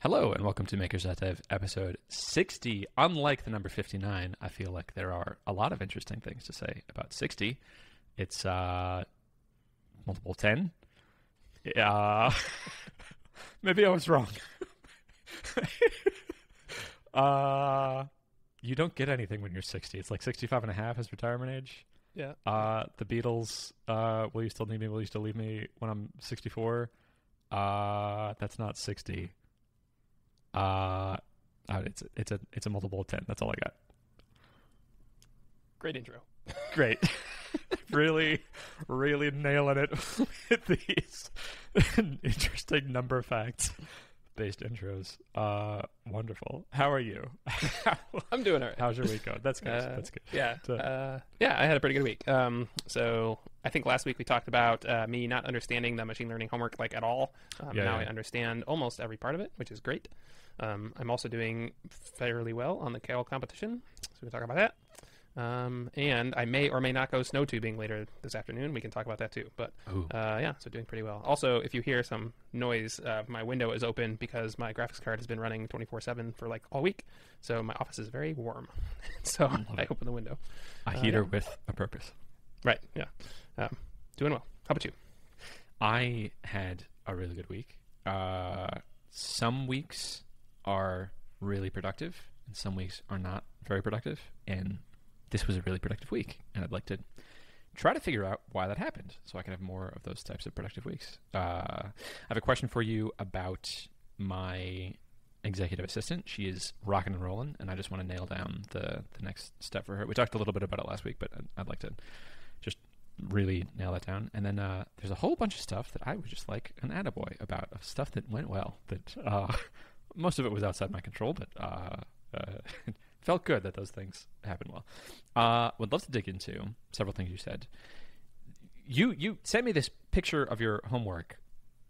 Hello and welcome to Makers Dev episode 60. Unlike the number 59, I feel like there are a lot of interesting things to say about 60. It's uh, multiple 10. Uh, maybe I was wrong. uh, you don't get anything when you're 60. It's like 65 and a half is retirement age. Yeah. Uh, the Beatles, uh, Will You Still Need Me? Will You Still Leave Me when I'm 64? Uh, that's not 60. Uh, uh, it's it's a it's a multiple of ten. That's all I got. Great intro. Great, really, really nailing it with these interesting number facts based intros. Uh, wonderful. How are you? I'm doing all right. How's your week going? That's good. Uh, That's good. Yeah. So- Uh, yeah, I had a pretty good week. Um, so I think last week we talked about uh, me not understanding the machine learning homework like at all. Um, Yeah, now yeah. I understand almost every part of it, which is great. Um, I'm also doing fairly well on the Kaggle competition, so we can talk about that. Um, and I may or may not go snow tubing later this afternoon. We can talk about that too. But Ooh. uh, yeah, so doing pretty well. Also, if you hear some noise, uh, my window is open because my graphics card has been running 24/7 for like all week, so my office is very warm. so I open the window. A uh, heater yeah. with a purpose. Right. Yeah. Um, doing well. How about you? I had a really good week. Uh, some weeks are really productive, and some weeks are not very productive. And this was a really productive week, and I'd like to try to figure out why that happened, so I can have more of those types of productive weeks. Uh, I have a question for you about my executive assistant. She is rocking and rolling, and I just want to nail down the the next step for her. We talked a little bit about it last week, but I'd, like to just really nail that down. And then uh, there's a whole bunch of stuff that I would just like an attaboy about, of stuff that went well. That uh, most of it was outside my control, but uh, uh, it felt good that those things happened well. Uh, would love to dig into several things you said. You you sent me this picture of your homework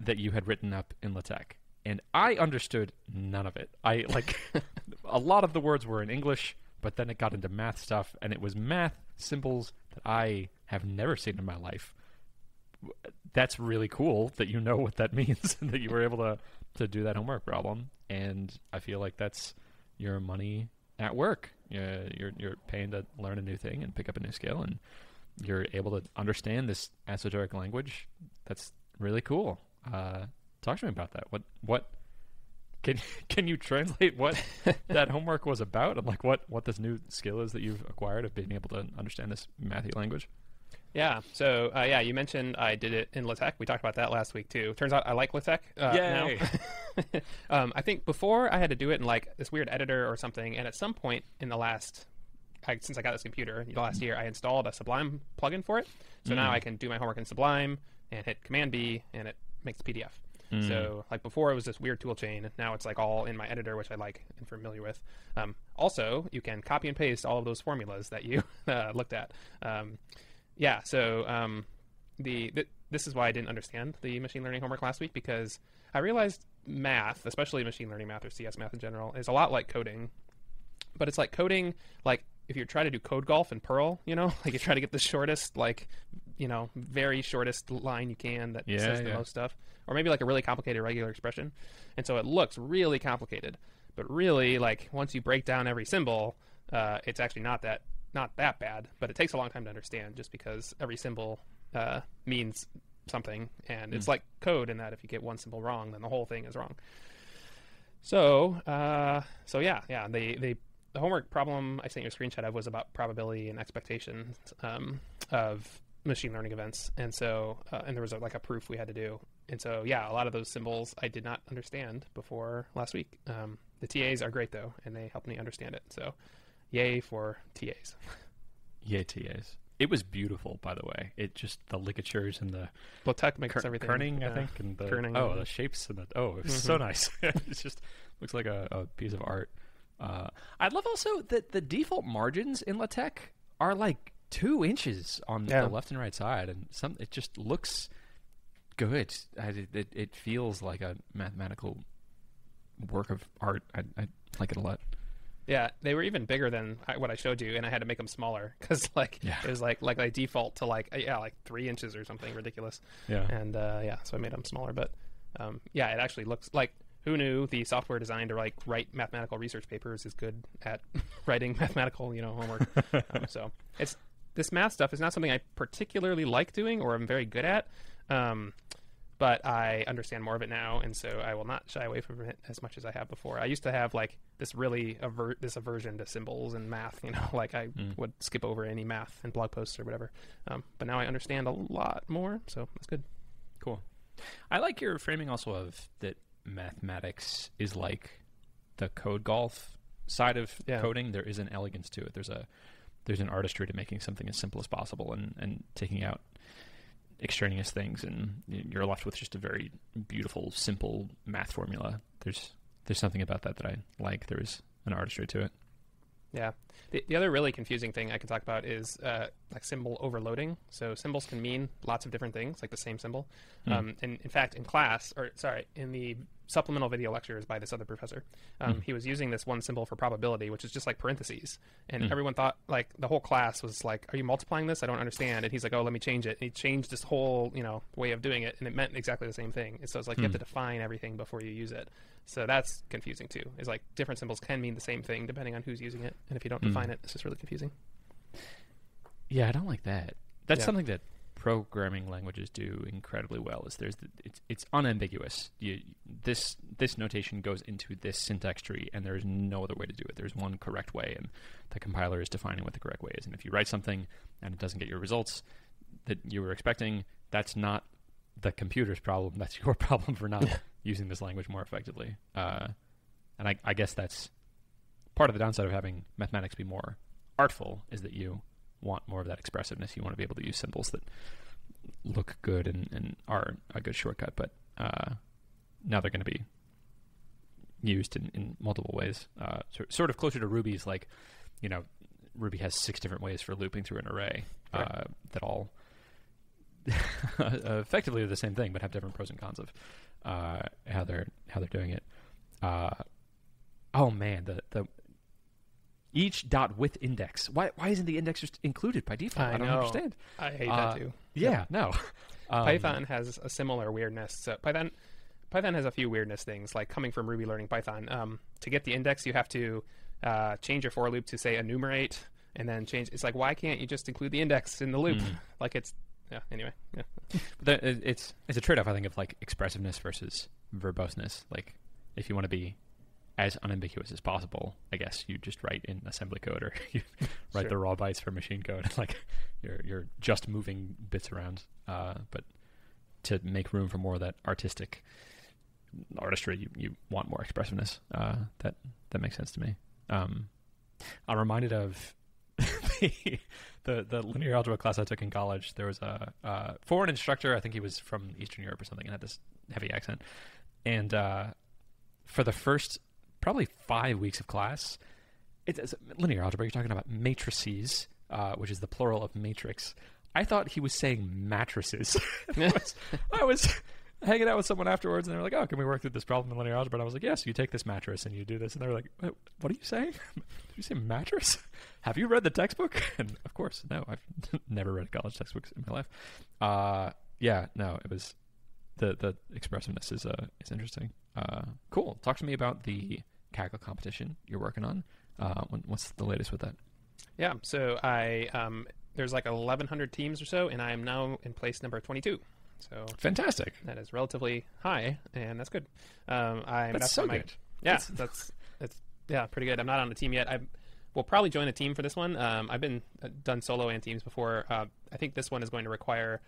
that you had written up in LaTeX, and I understood none of it. I like a lot of the words were in English, but then it got into math stuff, and it was math symbols that I have never seen in my life. That's really cool that you know what that means and that you were able to to do that homework problem. And I feel like that's your money at work. You're you're, you're paying to learn a new thing and pick up a new skill, and you're able to understand this esoteric language. That's really cool. Uh, talk to me about that. What what can can you translate what that homework was about and like what what this new skill is that you've acquired of being able to understand this mathy language? Yeah. So uh, yeah, you mentioned I did it in LaTeX. We talked about that last week too. Turns out I like LaTeX uh, Yay. now. um, I think before I had to do it in like this weird editor or something, and at some point in the last. I, since I got this computer the last year, I installed a Sublime plugin for it. So now I can do my homework in Sublime and hit Command B, and it makes the PDF. So like before, it was this weird tool chain. Now it's like all in my editor, which I like and familiar with. Um, also, you can copy and paste all of those formulas that you uh, looked at. Um, yeah. So um, the th- this is why I didn't understand the machine learning homework last week because I realized math, especially machine learning math or CS math in general, is a lot like coding but it's like coding like if you're trying to do code golf in perl you know like you try to get the shortest like you know very shortest line you can that Yeah, says the yeah. most stuff or maybe like a really complicated regular expression and so it looks really complicated but really like once you break down every symbol uh, it's actually not that not that bad but it takes a long time to understand just because every symbol uh, means something and it's like code in that if you get one symbol wrong then the whole thing is wrong so, uh, so yeah, yeah. The, the the homework problem I sent you a screenshot of was about probability and expectations um, of machine learning events, and so uh, and there was a, like a proof we had to do, and so yeah, a lot of those symbols I did not understand before last week. Um, the TAs are great though, and they helped me understand it. So, yay for TAs. Yay, TAs. It was beautiful, by the way. It just the ligatures and the LaTeX makes Ker- everything. kerning, I uh, think, and the kerning oh, the shapes and the oh, it was so nice. it just looks like a, a piece of art. Uh, I love also that the default margins in LaTeX are like two inches on Yeah. the left and right side, and some it just looks good. I, it, it, it feels like a mathematical work of art. I, I like it a lot. Yeah, they were even bigger than what I showed you, and I had to make them smaller because like Yeah. it was like like I default to like uh, yeah like three inches or something ridiculous. Yeah. and uh, yeah, so I made them smaller. But um, yeah, it actually looks like who knew the software designed to like write mathematical research papers is good at writing mathematical, you know, homework. um, so it's this math stuff is not something I particularly like doing or I'm very good at. Um, but I understand more of it now, and so I will not shy away from it as much as I have before. I used to have like this really aver- this aversion to symbols and math, you know, like I Mm. would skip over any math and blog posts or whatever. Um, but now I understand a lot more, so that's good. Cool. I like your framing also of that mathematics is like the code golf side of Yeah. coding. There is an elegance to it. There's a there's an artistry to making something as simple as possible and, and taking out extraneous things and you're left with just a very beautiful, simple math formula. There's there's something about that that I like. There is an artistry to it. Yeah. The, the other really confusing thing I can talk about is uh, like symbol overloading. So symbols can mean lots of different things, like the same symbol. Hmm. Um, and in fact, in class, or sorry, in the supplemental video lectures by this other professor, um, Hmm. he was using this one symbol for probability, which is just like parentheses. And Hmm. everyone thought, like, the whole class was like, "Are you multiplying this? I don't understand." And he's like, "Oh, let me change it." And he changed this whole, you know, way of doing it, and it meant exactly the same thing. And so it's like you have Hmm. to define everything before you use it. So that's confusing too. Is like different symbols can mean the same thing depending on who's using it, and if you don't Hmm. define it, it's just really confusing. Yeah, I don't like that. That's Yeah. something that programming languages do incredibly well. Is there's the, it's it's unambiguous. You, this this notation goes into this syntax tree, and there is no other way to do it. There's one correct way, and the compiler is defining what the correct way is. And if you write something and it doesn't get your results that you were expecting, that's not the computer's problem. That's your problem for not using this language more effectively. Uh, and I, I guess that's part of the downside of having mathematics be more artful is that you want more of that expressiveness. You want to be able to use symbols that look good and, and are a good shortcut, but uh, now they're going to be used in, in multiple ways. Uh, sort, sort of closer to Ruby's, like, you know, Ruby has six different ways for looping through an array uh, that all effectively are the same thing, but have different pros and cons of uh, how they're how they're doing it. Uh, oh man, the the each dot with index. Why why isn't the index just included by default? I I, don't know. understand. I hate Uh, that too. Yeah, no. Um, Python has a similar weirdness. So Python Python has a few weirdness things, like coming from Ruby learning Python. Um, to get the index, you have to uh, change your for loop to say enumerate, and then change. It's like why can't you just include the index in the loop? Mm. Like it's yeah. Anyway, yeah. But it's it's a trade off, I think, of like expressiveness versus verboseness. Like, if you want to be as unambiguous as possible, I guess you just write in assembly code or you write Sure. the raw bytes for machine code. like, you're you're just moving bits around. Uh, but to make room for more of that artistic artistry, you, you want more expressiveness. Uh, that that makes sense to me. Um, I'm reminded of the, the the linear algebra class I took in college. There was a uh, for an instructor. I think he was from Eastern Europe or something, and had this heavy accent. And uh, for the first probably five weeks of class, it's, it's linear algebra. You're talking about matrices, uh, which is the plural of matrix. I thought he was saying mattresses. I, was, I was hanging out with someone afterwards, and they were like, "Oh, can we work through this problem in linear algebra?" And I was like, "Yes, you take this mattress and you do this." And they were like, "What are you saying? Did you say mattress? Have you read the textbook?" And of course, no, I've never read college textbooks in my life. Uh, yeah, no, it was the the expressiveness is uh is interesting. Uh, cool. Talk to me about the Kaggle competition you're working on. Uh, what's the latest with that? Yeah, so I um, there's like 1,100 teams or so, and I am now in place number 22. So Fantastic. that is relatively high, and that's good. Um, I'm That's so my- good. Yeah, That's- that's that's yeah, pretty good. I'm not on a team yet. I will probably join a team for this one. Um, I've been uh, done solo and teams before. Uh, I think this one is going to require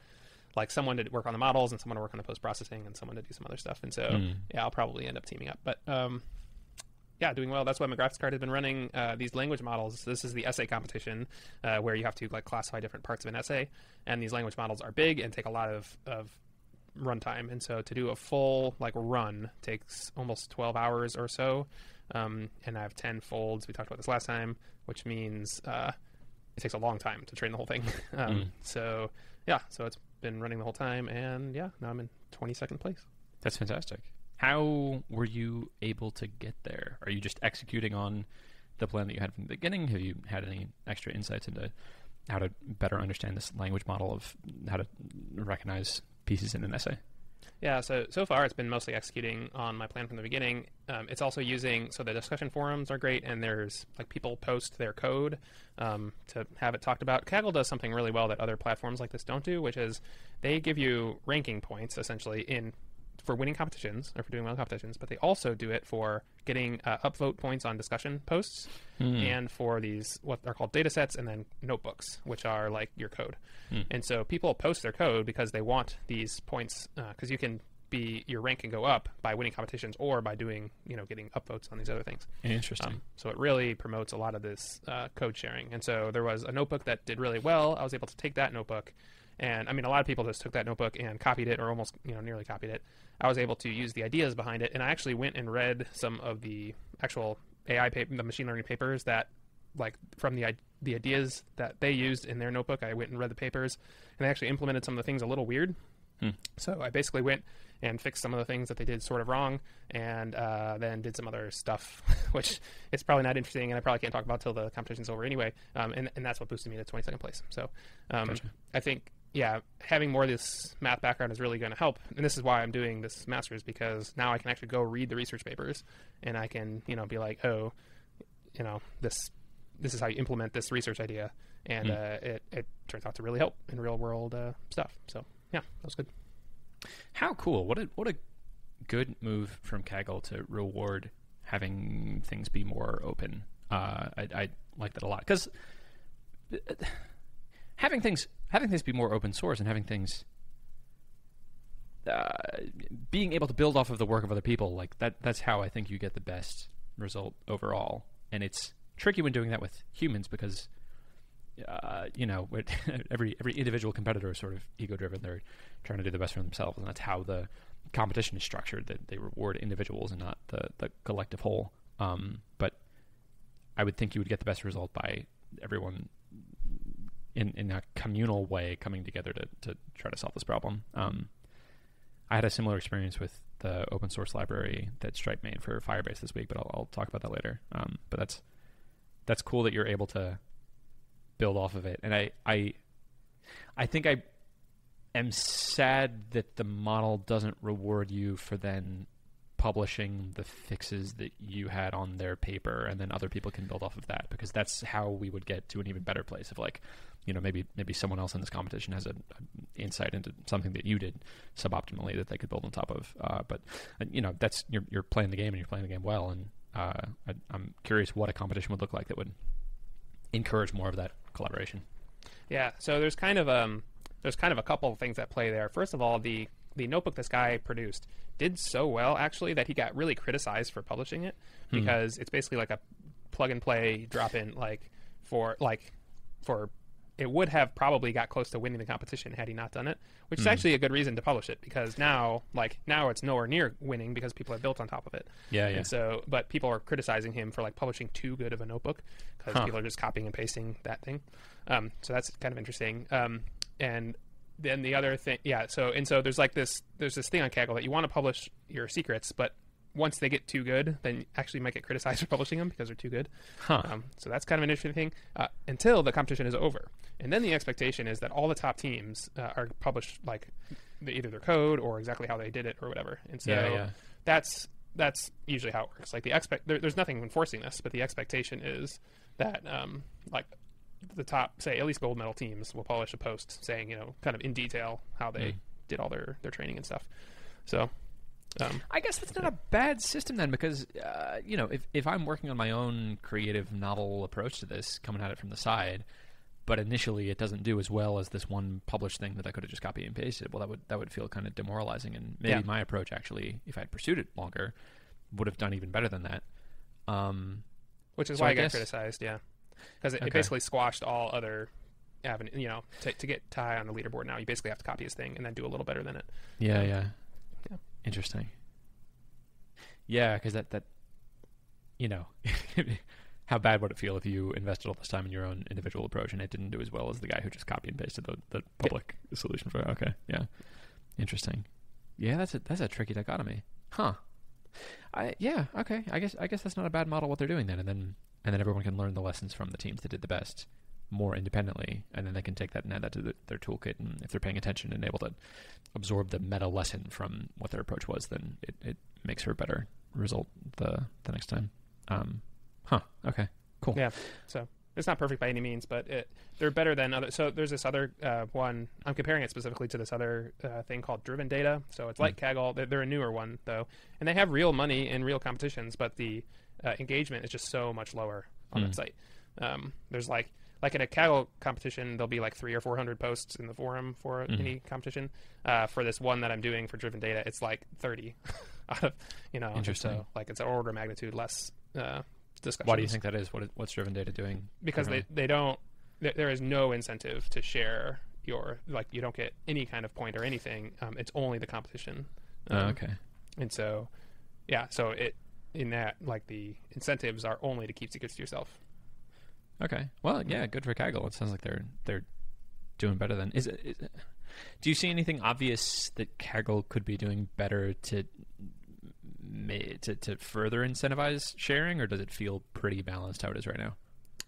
like someone to work on the models and someone to work on the post processing and someone to do some other stuff. And so Mm. yeah, I'll probably end up teaming up. But um, yeah, doing well. That's why my graphics card has been running uh, these language models. This is the essay competition uh, where you have to like classify different parts of an essay, and these language models are big and take a lot of of runtime. And so to do a full like run takes almost 12 hours or so. Um, and I have 10 folds. We talked about this last time, which means uh, it takes a long time to train the whole thing. um, Mm. So yeah, so it's been running the whole time, and yeah, now I'm in 22nd place. That's fantastic. How were you able to get there? Are you just executing on the plan that you had from the beginning? Have you had any extra insights into how to better understand this language model of how to recognize pieces in an essay? Yeah, so so far it's been mostly executing on my plan from the beginning. Um, it's also using so the discussion forums are great, and there's like people post their code um, to have it talked about. Kaggle does something really well that other platforms like this don't do, which is they give you ranking points essentially in for winning competitions or for doing well in competitions, but they also do it for getting uh, upvote points on discussion posts and for these what are called data sets and then notebooks, which are like your code. And so people post their code because they want these points because you can be your rank can go up by winning competitions or by doing you know getting upvotes on these other things. Interesting. Um, so it really promotes a lot of this uh, code sharing. And so there was a notebook that did really well. I was able to take that notebook, and I mean, a lot of people just took that notebook and copied it, or almost you know nearly copied it. I was able to use the ideas behind it, and I actually went and read some of the actual AI paper, the machine learning papers that like from the the ideas that they used in their notebook. I went and read the papers, and they actually implemented some of the things a little weird. So I basically went and fixed some of the things that they did sort of wrong, and uh, then did some other stuff, which is probably not interesting, and I probably can't talk about till the competition's over anyway. Um, and and that's what boosted me to 22nd place. So um, I think yeah, having more of this math background is really going to help, and this is why I'm doing this master's because now I can actually go read the research papers, and I can you know be like, oh, you know this this is how you implement this research idea, and uh, it it turns out to really help in real world uh, stuff. So yeah, that was good. How cool! What a what a good move from Kaggle to reward having things be more open. Uh, I, I like that a lot because having things having things be more open source and having things uh, being able to build off of the work of other people like that that's how I think you get the best result overall. And it's tricky when doing that with humans because uh, you know, every every individual competitor is sort of ego driven. They're trying to do the best for themselves, and that's how the competition is structured. That they reward individuals and not the the collective whole. Um, but I would think you would get the best result by everyone in in a communal way coming together to to try to solve this problem. Um, I had a similar experience with the open source library that Stripe made for Firebase this week, but I'll, I'll talk about that later. Um, but that's that's cool that you're able to build off of it. And I, I, I think I am sad that the model doesn't reward you for then publishing the fixes that you had on their paper, and then other people can build off of that because that's how we would get to an even better place. Of like, you know, maybe maybe someone else in this competition has an insight into something that you did suboptimally that they could build on top of. Uh, but uh, you know, that's you're you're playing the game and you're playing the game well, and uh, I, I'm curious what a competition would look like that would encourage more of that collaboration. Yeah, so there's kind of um there's kind of a couple of things that play there. First of all, the the notebook this guy produced did so well actually that he got really criticized for publishing it because it's basically like a plug and play drop in like for like for it would have probably got close to winning the competition had he not done it, which is actually a good reason to publish it because now like now it's nowhere near winning because people have built on top of it. Yeah, yeah. And so, but people are criticizing him for like publishing too good of a notebook because Huh. people are just copying and pasting that thing. Um, so that's kind of interesting. Um, and then the other thing, yeah. So and so there's like this there's this thing on Kaggle that you want to publish your secrets, but once they get too good, then you actually might get criticized for publishing them because they're too good. Huh. Um, so that's kind of an interesting thing uh, until the competition is over, and then the expectation is that all the top teams uh, are published like the, either their code or exactly how they did it or whatever. And so Yeah, yeah. that's that's usually how it works. Like the expect there, there's nothing enforcing this, but the expectation is that um, like the top, say at least gold medal teams, will publish a post saying you know kind of in detail how they did all their their training and stuff. So. Um, I guess that's not a bad system then, because uh, you know, if if I'm working on my own creative, novel approach to this, coming at it from the side, but initially it doesn't do as well as this one published thing that I could have just copied and pasted. Well, that would that would feel kind of demoralizing, and maybe Yeah. my approach actually, if I had pursued it longer, would have done even better than that. Um, which is So why I I got guess- criticized. Yeah, because it, it basically squashed all other avenues. You know, to, to get Ty on the leaderboard now, you basically have to copy his thing and then do a little better than it. yeah, yeah, Yeah. interesting. Yeah, because that that you know. How bad would it feel if you invested all this time in your own individual approach and it didn't do as well as the guy who just copied and pasted the, the public solution for it? Okay, yeah, interesting. Yeah, that's a that's a tricky dichotomy, huh? I yeah okay. I guess I guess that's not a bad model what they're doing then, and then and then everyone can learn the lessons from the teams that did the best more independently, and then they can take that and add that to the, their toolkit. And if they're paying attention and able to absorb the meta lesson from what their approach was, then it, it makes for a better result the the next time. Um, huh. Okay. Cool. Yeah. So it's not perfect by any means, but it, they're better than other. So there's this other uh, one. I'm comparing it specifically to this other uh, thing called Driven Data. So it's like Mm. Kaggle. They're, they're a newer one though, and they have real money in real competitions, but the uh, engagement is just so much lower on Mm. that site. Um, there's like like in a Kaggle competition, there'll be like three or four hundred posts in the forum for Mhm. any competition. Uh, for this one that I'm doing for Driven Data, it's like 30 out of you know. Interesting. So like it's an order of magnitude less. Discussions Why do you think that is? What what's driven data doing? because they, they don't there, there is no incentive to share your like you don't get any kind of point or anything um, it's only the competition Oh, Um, okay. and so yeah so it in that like the incentives are only to keep secrets to yourself Okay. Well, yeah, good for Kaggle. It sounds like they're they're doing better than. Is it? Is it do you see anything obvious that Kaggle could be doing better to to to further incentivize sharing, or does it feel pretty balanced how it is right now?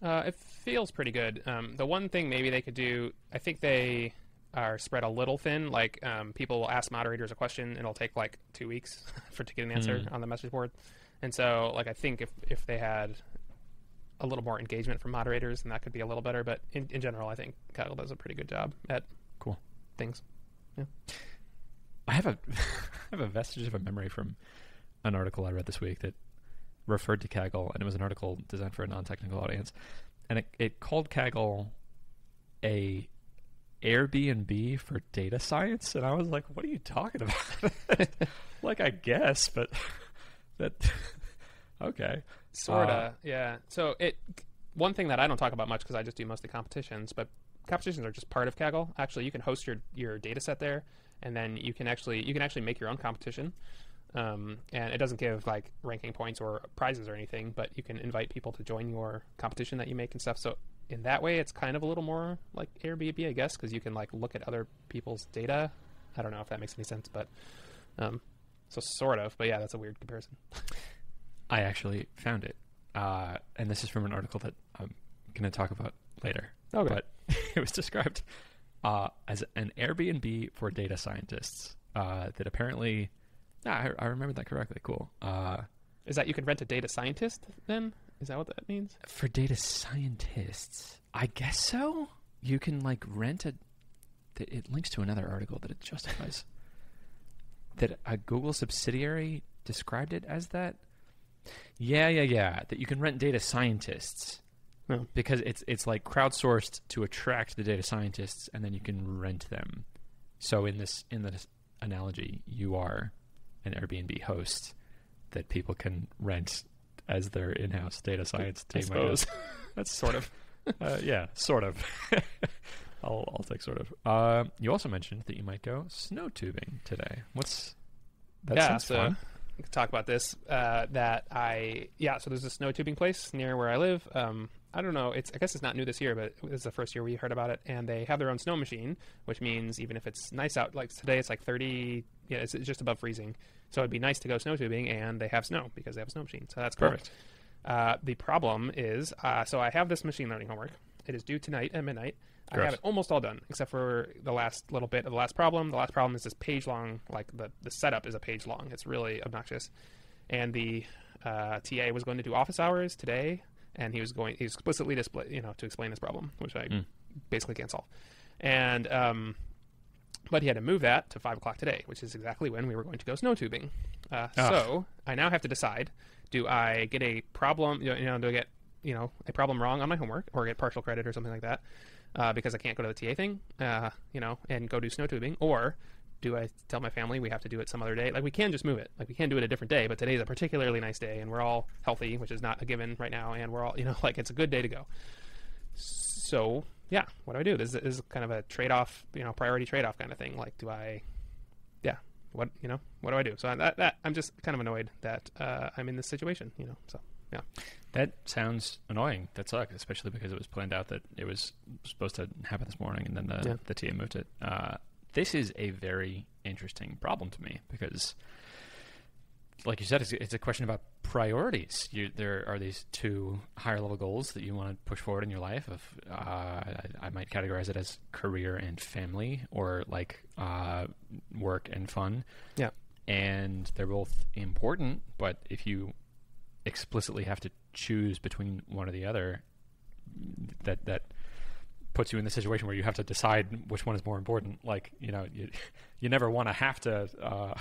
uh, it feels pretty good um, the one thing maybe they could do i think they are spread a little thin like um, people will ask moderators a question and it'll take like two weeks for to get an answer Mm. on the message board and so like i think if if they had a little more engagement from moderators, then that could be a little better. But in, in general, I think Kaggle does a pretty good job at Cool. things. Yeah. I have a I have a vestige of a memory from an article I read this week that referred to Kaggle, and it was an article designed for a non-technical audience, and it, it called Kaggle a Airbnb for data science, and I was like, "What are you talking about?" like, I guess, but that okay, Sorta, Uh, yeah. So it one thing that I don't talk about much because I just do mostly competitions, but competitions are just part of Kaggle. Actually, you can host your your data set there, and then you can actually you can actually make your own competition. Um, and it doesn't give like ranking points or prizes or anything, but you can invite people to join your competition that you make and stuff. So in that way, it's kind of a little more like Airbnb, I guess, because you can like look at other people's data. I don't know if that makes any sense, but um, so sort of. But yeah, that's a weird comparison. I actually found it, uh, and this is from an article that I'm going to talk about later. Okay. But it was described uh, as an Airbnb for data scientists uh, that apparently. Yeah, I, I remember that correctly. Cool. Uh, Is that you can rent a data scientist then? Is that what that means? for data scientists, I guess so. You can like rent a. th- It links to another article that it justifies that a Google subsidiary described it as that. Yeah, yeah, yeah. That you can rent data scientists Oh. because it's it's like crowdsourced to attract the data scientists, and then you can rent them. So in this in this analogy, you are an Airbnb host that people can rent as their in-house data science I team. suppose. guess. That's sort of, uh, yeah, sort of. I'll I'll take sort of. Uh, you also mentioned that you might go snow tubing today. What's that yeah, sounds so fun. we could talk about this. Uh, that I yeah, so there's a snow tubing place near where I live. Um, I don't know. It's I guess it's not new this year, but it's the first year we heard about it. And they have their own snow machine, which means even if it's nice out, like today it's like 30. Yeah, it's, it's just above freezing. So it'd be nice to go snow tubing, and they have snow because they have a snow machine. So that's cool. Perfect. Uh, the problem is, uh, so I have this machine learning homework. It is due tonight at midnight. I have it almost all done, except for the last little bit of the last problem. The last problem is this page long, like the, the setup is a page long. It's really obnoxious. And the uh, TA was going to do office hours today, and he was going, he explicitly display, you know, to explain this problem, which I Mm. basically can't solve. And, um, but he had to move that to five o'clock today, which is exactly when we were going to go snow tubing. Uh, so I now have to decide: do I get a problem? You know, you know, do I get you know a problem wrong on my homework, or get partial credit or something like that uh, because I can't go to the TA thing, uh, you know, and go do snow tubing, or do I tell my family we have to do it some other day? Like we can just move it. Like we can do it a different day, but today's a particularly nice day, and we're all healthy, which is not a given right now, and we're all you know like it's a good day to go. So yeah, what do I do? This is, is kind of a trade-off, you know, priority trade-off kind of thing. Like, do I, yeah, what you know, what do I do? So that, that I'm just kind of annoyed that uh, I'm in this situation, you know. So yeah, That sounds annoying. That sucks, especially because it was planned out that it was supposed to happen this morning, and then the Yeah. the TA moved it. Uh, this is a very interesting problem to me because like you said, it's, it's a question about priorities. You, there are these two higher level goals that you want to push forward in your life. Of uh, I, I might categorize it as career and family, or like uh, work and fun. Yeah. and they're both important. But if you explicitly have to choose between one or the other, that that puts you in the situation where you have to decide which one is more important. Like you know, you you never want to have to uh,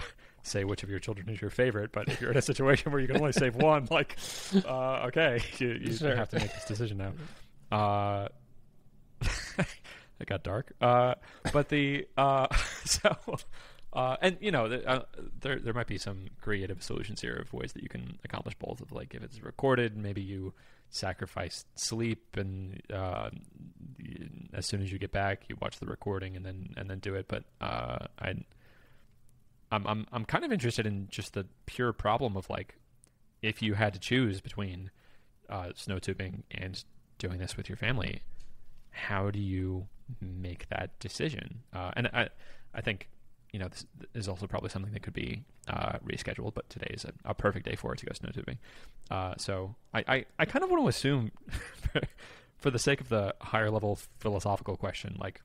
say which of your children is your favorite, but if you're in a situation where you can only save one, like uh, okay, you, you Sure. have to make this decision now. Uh, it got dark, uh, but the uh, so. Uh, and you know, the, uh, there there might be some creative solutions here of ways that you can accomplish both. Of like, if it's recorded, maybe you sacrifice sleep, and uh, as soon as you get back, you watch the recording and then and then do it. But uh, I, I'm I'm I'm kind of interested in just the pure problem of like, if you had to choose between uh, snow tubing and doing this with your family, how do you make that decision? Uh, and I I think you know, this is also probably something that could be uh, rescheduled, but today is a, a perfect day for it to go snow tubing. Uh, so I, I, I kind of want to assume, for the sake of the higher level philosophical question, like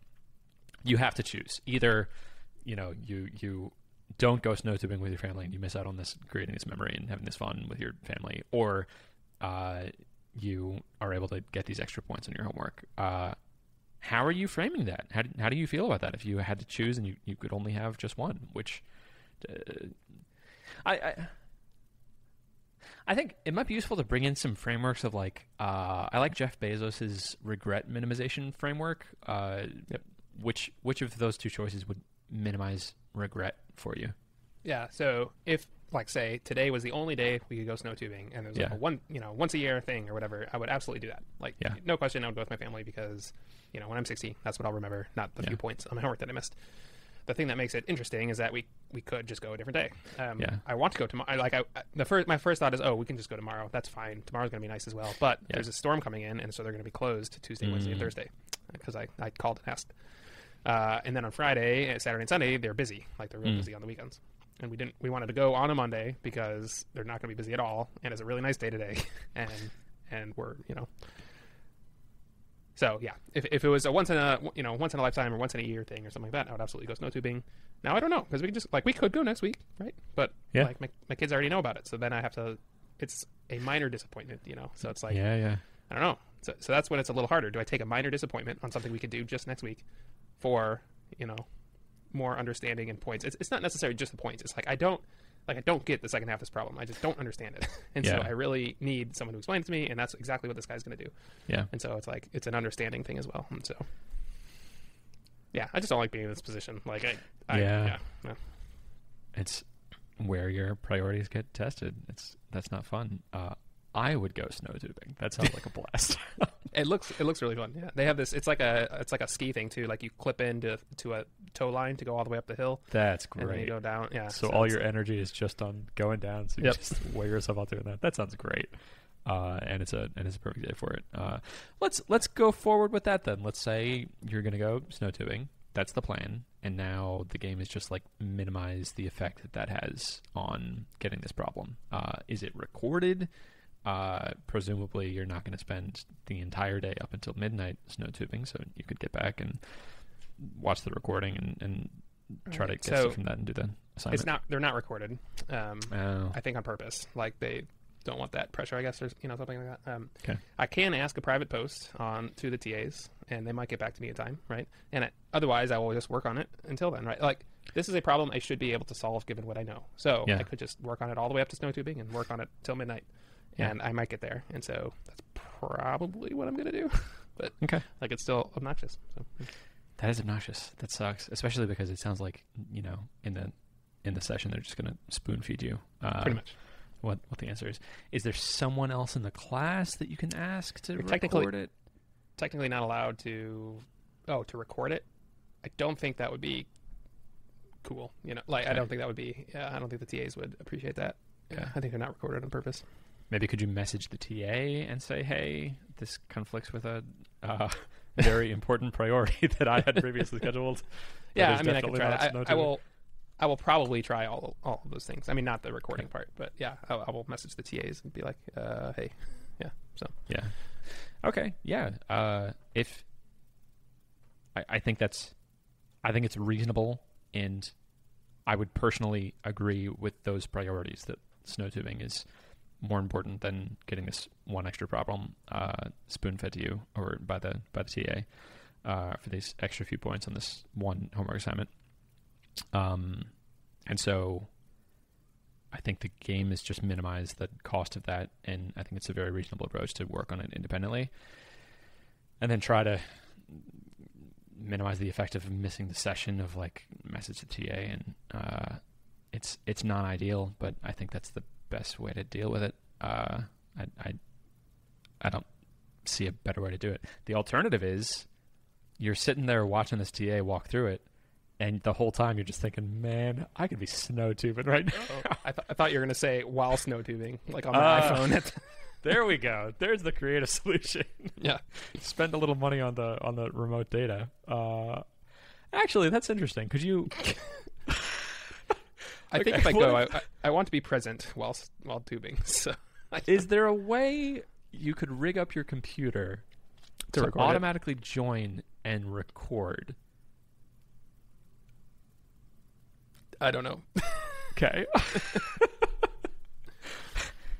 you have to choose either, you know, you you don't go snow tubing with your family and you miss out on this creating this memory and having this fun with your family, or uh, you are able to get these extra points on your homework. How are you framing that? How do, how do you feel about that if you had to choose and you, you could only have just one? Which uh, I, I I think it might be useful to bring in some frameworks of like uh, I like Jeff Bezos's regret minimization framework. Uh, Which which of those two choices would minimize regret for you? Yeah. So if like say today was the only day we could go snow tubing and there's like a one you know once a year thing or whatever, I would absolutely do that. Like Yeah. no question, I would go with my family because you know when I'm 60, that's what I'll remember, not the Yeah. few points on my homework that I missed. The thing that makes it interesting is that we we could just go a different day. Um, Yeah. I want to go tomorrow. Like I, the first my first thought is oh we can just go tomorrow. That's fine. Tomorrow's going to be nice as well. But Yeah. there's a storm coming in and so they're going to be closed Tuesday, Wednesday, and Mm. Thursday because I I called and asked. Uh, and then on Friday, Saturday, and Sunday, they're busy. Like they're real Mm. busy on the weekends. And we didn't. We wanted to go on a Monday because they're not going to be busy at all, and it's a really nice day today. And and we're you know. So yeah, if, if it was a once in a you know once in a lifetime or once in a year thing or something like that, I would absolutely go snow tubing. Now I don't know because we could just like we could go next week, right? But Yeah. like my my kids already know about it, so then I have to. It's a minor disappointment, you know. So it's like yeah, yeah, I don't know. So, so that's when it's a little harder. Do I take a minor disappointment on something we could do just next week for, you know, more understanding and points? It's, it's not necessarily just the points. It's like I don't like I don't get the second half of this problem. I just don't understand it. And so I really need someone to explain it to me and that's exactly what this guy's going to do. yeah. And so it's like it's an understanding thing as well. And so yeah, I just don't like being in this position. Like I, I Yeah. yeah, no. It's where your priorities get tested. It's that's not fun. Uh, I would go snow tubing. That sounds like a blast. It looks it looks really fun. Yeah, they have this. It's like a it's like a ski thing too. Like you clip into to a tow line to go all the way up the hill, That's and then you great. go down. Yeah. So, all your energy is just on going down. So you Yep. just wear yourself out doing that. That sounds great. Uh, and it's a and it's a perfect day for it. Uh, let's let's go forward with that then. Let's say you're gonna go snow tubing. That's the plan. And now the game is just like minimize the effect that that has on getting this problem. Uh, is it recorded? Uh, presumably, you're not going to spend the entire day up until midnight snow tubing, so you could get back and watch the recording and, and try to get So, stuff from that and do the assignment. It's not. They're not recorded. Um, Oh, I think on purpose. Like they don't want that pressure. I guess or you know something like that. Um, Okay. I can ask a private post on to the TAs, and they might get back to me in time, right? And I, otherwise, I will just work on it until then, right? Like this is a problem I should be able to solve given what I know. So Yeah. I could just work on it all the way up to snow tubing and work on it till midnight, Yeah. and I might get there. And so that's probably what I'm gonna do. but okay. like it's still obnoxious. So That is obnoxious. That sucks, especially because it sounds like you know in the in the session they're just going to spoon feed you. Uh, pretty much. What what the answer is? Is there someone else in the class that you can ask to You're technically- record it? technically not allowed to oh to record it i don't think that would be cool you know like i don't think that would be yeah i don't think the tas would appreciate that yeah Okay. i think they're not recorded on purpose Maybe could you message the TA and say, "Hey, this conflicts with a uh, very important priority that I had previously scheduled." Yeah i mean i can try not that snow I, I will I will probably try all all of those things. I mean, not the recording part, but yeah, I, I will message the TAs and be like, uh, "Hey, yeah." So Yeah. Okay. Yeah. Uh, if I, I think that's, I think it's reasonable, and I would personally agree with those priorities that snow tubing is more important than getting this one extra problem uh, spoon fed to you or by the by the TA uh, for these extra few points on this one homework assignment. Um, and so I think the game is just minimize the cost of that, and I think it's a very reasonable approach to work on it independently, and then try to minimize the effect of missing the session of like message to TA, and uh, it's it's not ideal, but I think that's the best way to deal with it. Uh, I, I I don't see a better way to do it. The alternative is you're sitting there watching this TA walk through it, and the whole time you're just thinking, "Man, I could be snow tubing right now." I, th- I thought you were going to say while snow tubing, like on my Uh, iPhone. There we go. There's the creative solution. yeah, Spend a little money on the on the remote data. Uh, actually, that's interesting. Could you? I think if I go, I, I, want to be present while while tubing. So Is there a way you could rig up your computer To to, record it? automatically join and record? I don't know. Okay.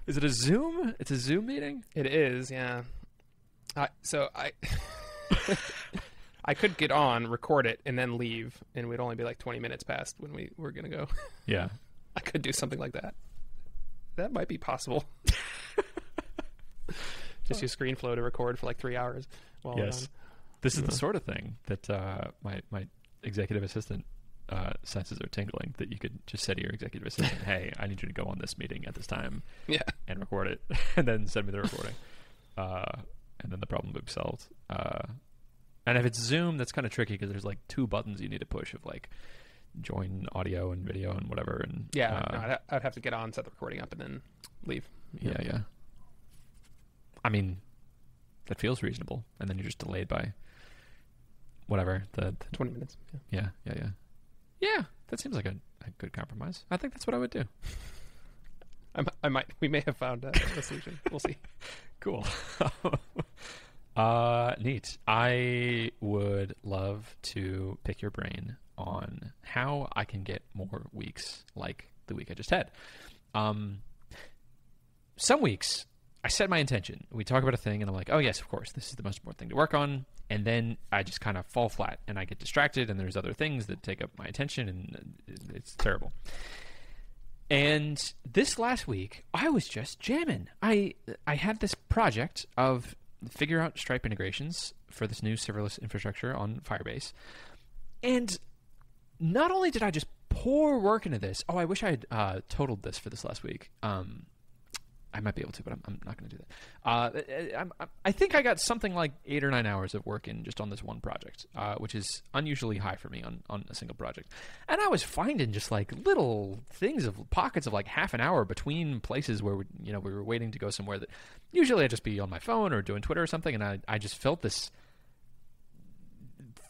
Is it a Zoom? It's a Zoom meeting. It is, yeah. I, so I I could get on, record it, and then leave, and we'd only be like twenty minutes past when we were gonna go. Yeah. I could do something like that. That might be possible. Just use ScreenFlow to record for like three hours while we're Yes. This is the sort of thing that uh, my my executive assistant uh, senses are tingling. That you could just say to your executive assistant, "Hey, I need you to go on this meeting at this time Yeah, and record it, and then send me the recording." uh, and then the problem would be solved. Uh, and if it's Zoom, that's kind of tricky because there's like two buttons you need to push of like join audio and video and whatever. And yeah. uh, no, I'd, I'd have to get on, set the recording up, and then leave. yeah, yeah. I mean, that feels reasonable, and then you're just delayed by whatever the, the Twenty minutes. Yeah. Yeah, yeah, yeah. Yeah, that seems like a, a good compromise. I think that's what I would do. I, I might. We may have found a, a solution. We'll see. Cool. uh, neat. I would love to pick your brain on how I can get more weeks like the week I just had. Um, some weeks I set my intention. We talk about a thing, and I'm like, oh, yes, of course, this is the most important thing to work on. And then I just kind of fall flat and I get distracted, and there's other things that take up my attention, and it's terrible. And this last week, I was just jamming. I I had this project of figure out Stripe integrations for this new serverless infrastructure on Firebase, and not only did I just pour work into this. Oh, I wish I had uh, totaled this for this last week. Um, I might be able to, but I'm, I'm not going to do that. Uh, I, I, think I got something like eight or nine hours of work in just on this one project, uh, which is unusually high for me on, on a single project. And I was finding just like little things of pockets of like half an hour between places where we, you know we were waiting to go somewhere that usually I'd just be on my phone or doing Twitter or something, and I I just felt this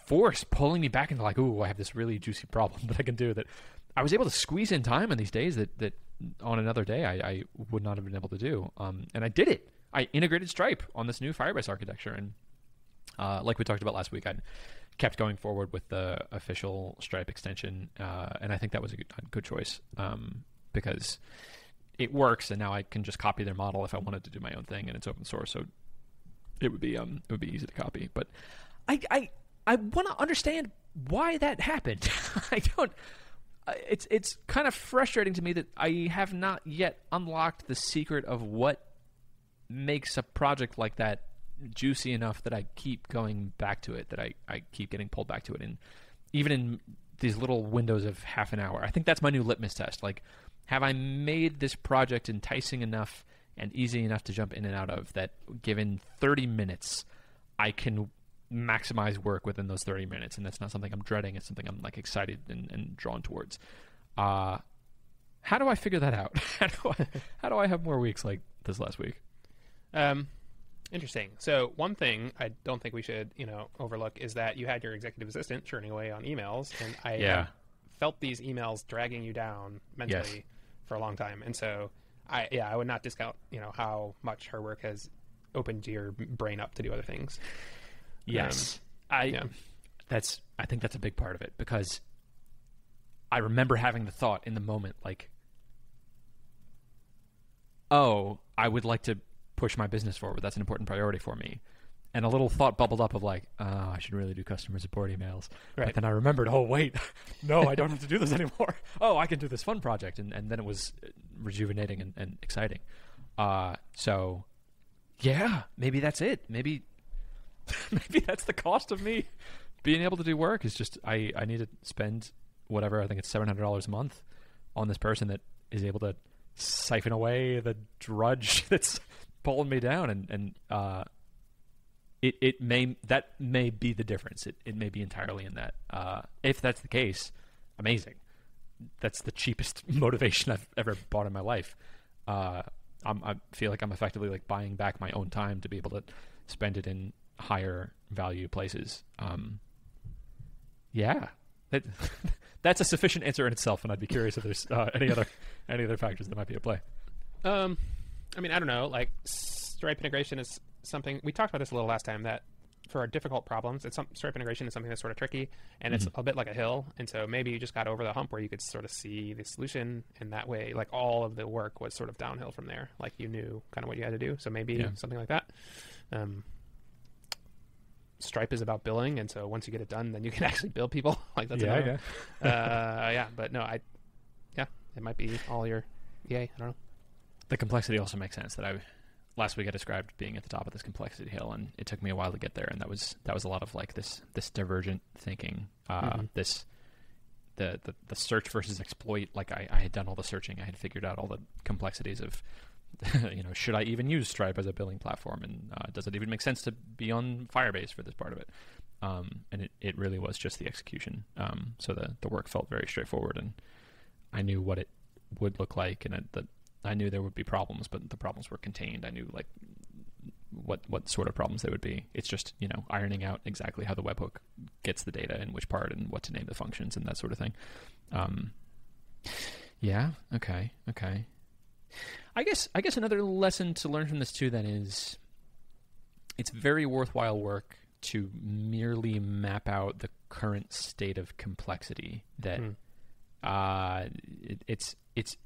force pulling me back into like, ooh, I have this really juicy problem that I can do that I was able to squeeze in time in these days that, that on another day I, I would not have been able to do. Um, and I did it. I integrated Stripe on this new Firebase architecture. And uh, like we talked about last week, I kept going forward with the official Stripe extension. Uh, and I think that was a good, a good choice um, because it works. And now I can just copy their model if I wanted to do my own thing and it's open source. So it would be um, it would be easy to copy. But I I, I want to understand why that happened. I don't. It's it's kind of frustrating to me that I have not yet unlocked the secret of what makes a project like that juicy enough that I keep going back to it. That I I keep getting pulled back to it, and even in these little windows of half an hour. I think that's my new litmus test. Like, have I made this project enticing enough and easy enough to jump in and out of that given 30 minutes, I can maximize work within those 30 minutes. And that's not something I'm dreading. It's something I'm like excited and, and drawn towards. Uh, how do I figure that out? how, do I, how do I have more weeks like this last week? Um, interesting. So one thing I don't think we should, you know, overlook is that you had your executive assistant churning away on emails, and I Yeah. felt these emails dragging you down mentally Yes. for a long time, and so I yeah I would not discount you know how much her work has opened your brain up to do other things. Yes, um, I. yeah. That's. I think that's a big part of it because I remember having the thought in the moment, like, "Oh, I would like to push my business forward. That's an important priority for me." And a little thought bubbled up of like, "Oh, I should really do customer support emails." Right. But then I remembered, "Oh, wait, no, I don't have to do this anymore. oh, I can do this fun project." And and then it was uh, rejuvenating and, and exciting. Uh, so yeah, maybe that's it. Maybe maybe that's the cost of me being able to do work is just I, I need to spend whatever I think it's seven hundred dollars a month on this person that is able to siphon away the drudge that's pulling me down and and uh, it it may that may be the difference. It it may be entirely in that. Uh, if that's the case, amazing. That's the cheapest motivation I've ever bought in my life. Uh, I feel like I'm effectively like buying back my own time to be able to spend it in higher value places. Um, yeah, that, that's a sufficient answer in itself, and I'd be curious if there's uh, any other any other factors that might be at play. Um, I mean, I don't know. Like Stripe integration is something we talked about this a little last time. That for our difficult problems, it's some, Stripe integration is something that's sort of tricky, and it's a bit like a hill. And so maybe you just got over the hump where you could sort of see the solution, and that way, like all of the work was sort of downhill from there. Like you knew kind of what you had to do. So maybe Yeah. something like that. Um, Stripe is about billing, and so once you get it done, then you can actually bill people. like that's another- uh, yeah, but no, I, yeah, it might be all your, yay, I don't know. the complexity also makes sense. That I last week I described being at the top of this complexity hill, and it took me a while to get there. And that was that was a lot of like this this divergent thinking, uh, Mhm. this the, the the search versus exploit. Like I, I had done all the searching, I had figured out all the complexities of. you know, should I even use Stripe as a billing platform, and uh, does it even make sense to be on Firebase for this part of it? Um, and it, it really was just the execution. Um, so the the work felt very straightforward, and I knew what it would look like, and the I knew there would be problems, but the problems were contained. I knew like what what sort of problems they would be. It's just you know ironing out exactly how the webhook gets the data and which part and what to name the functions and that sort of thing. Um, yeah. Okay. Okay. I guess I guess another lesson to learn from this too then is it's very worthwhile work to merely map out the current state of complexity that Hmm. uh, it, it's it's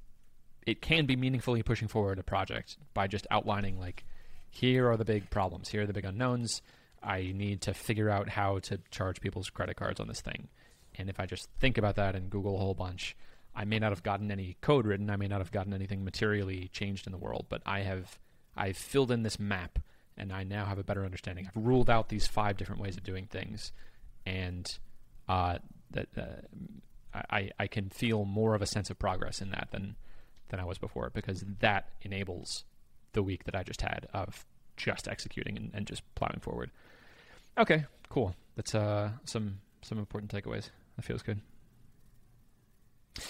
it can be meaningfully pushing forward a project by just outlining like here are the big problems here are the big unknowns i need to figure out how to charge people's credit cards on this thing and if i just think about that and google a whole bunch i may not have gotten any code written i may not have gotten anything materially changed in the world but i have i've filled in this map and i now have a better understanding i've ruled out these five different ways of doing things and uh, that uh, I, I can feel more of a sense of progress in that than than I was before because that enables the week that I just had of just executing and, and just plowing forward. Okay, cool. That's uh some some important takeaways. That feels good.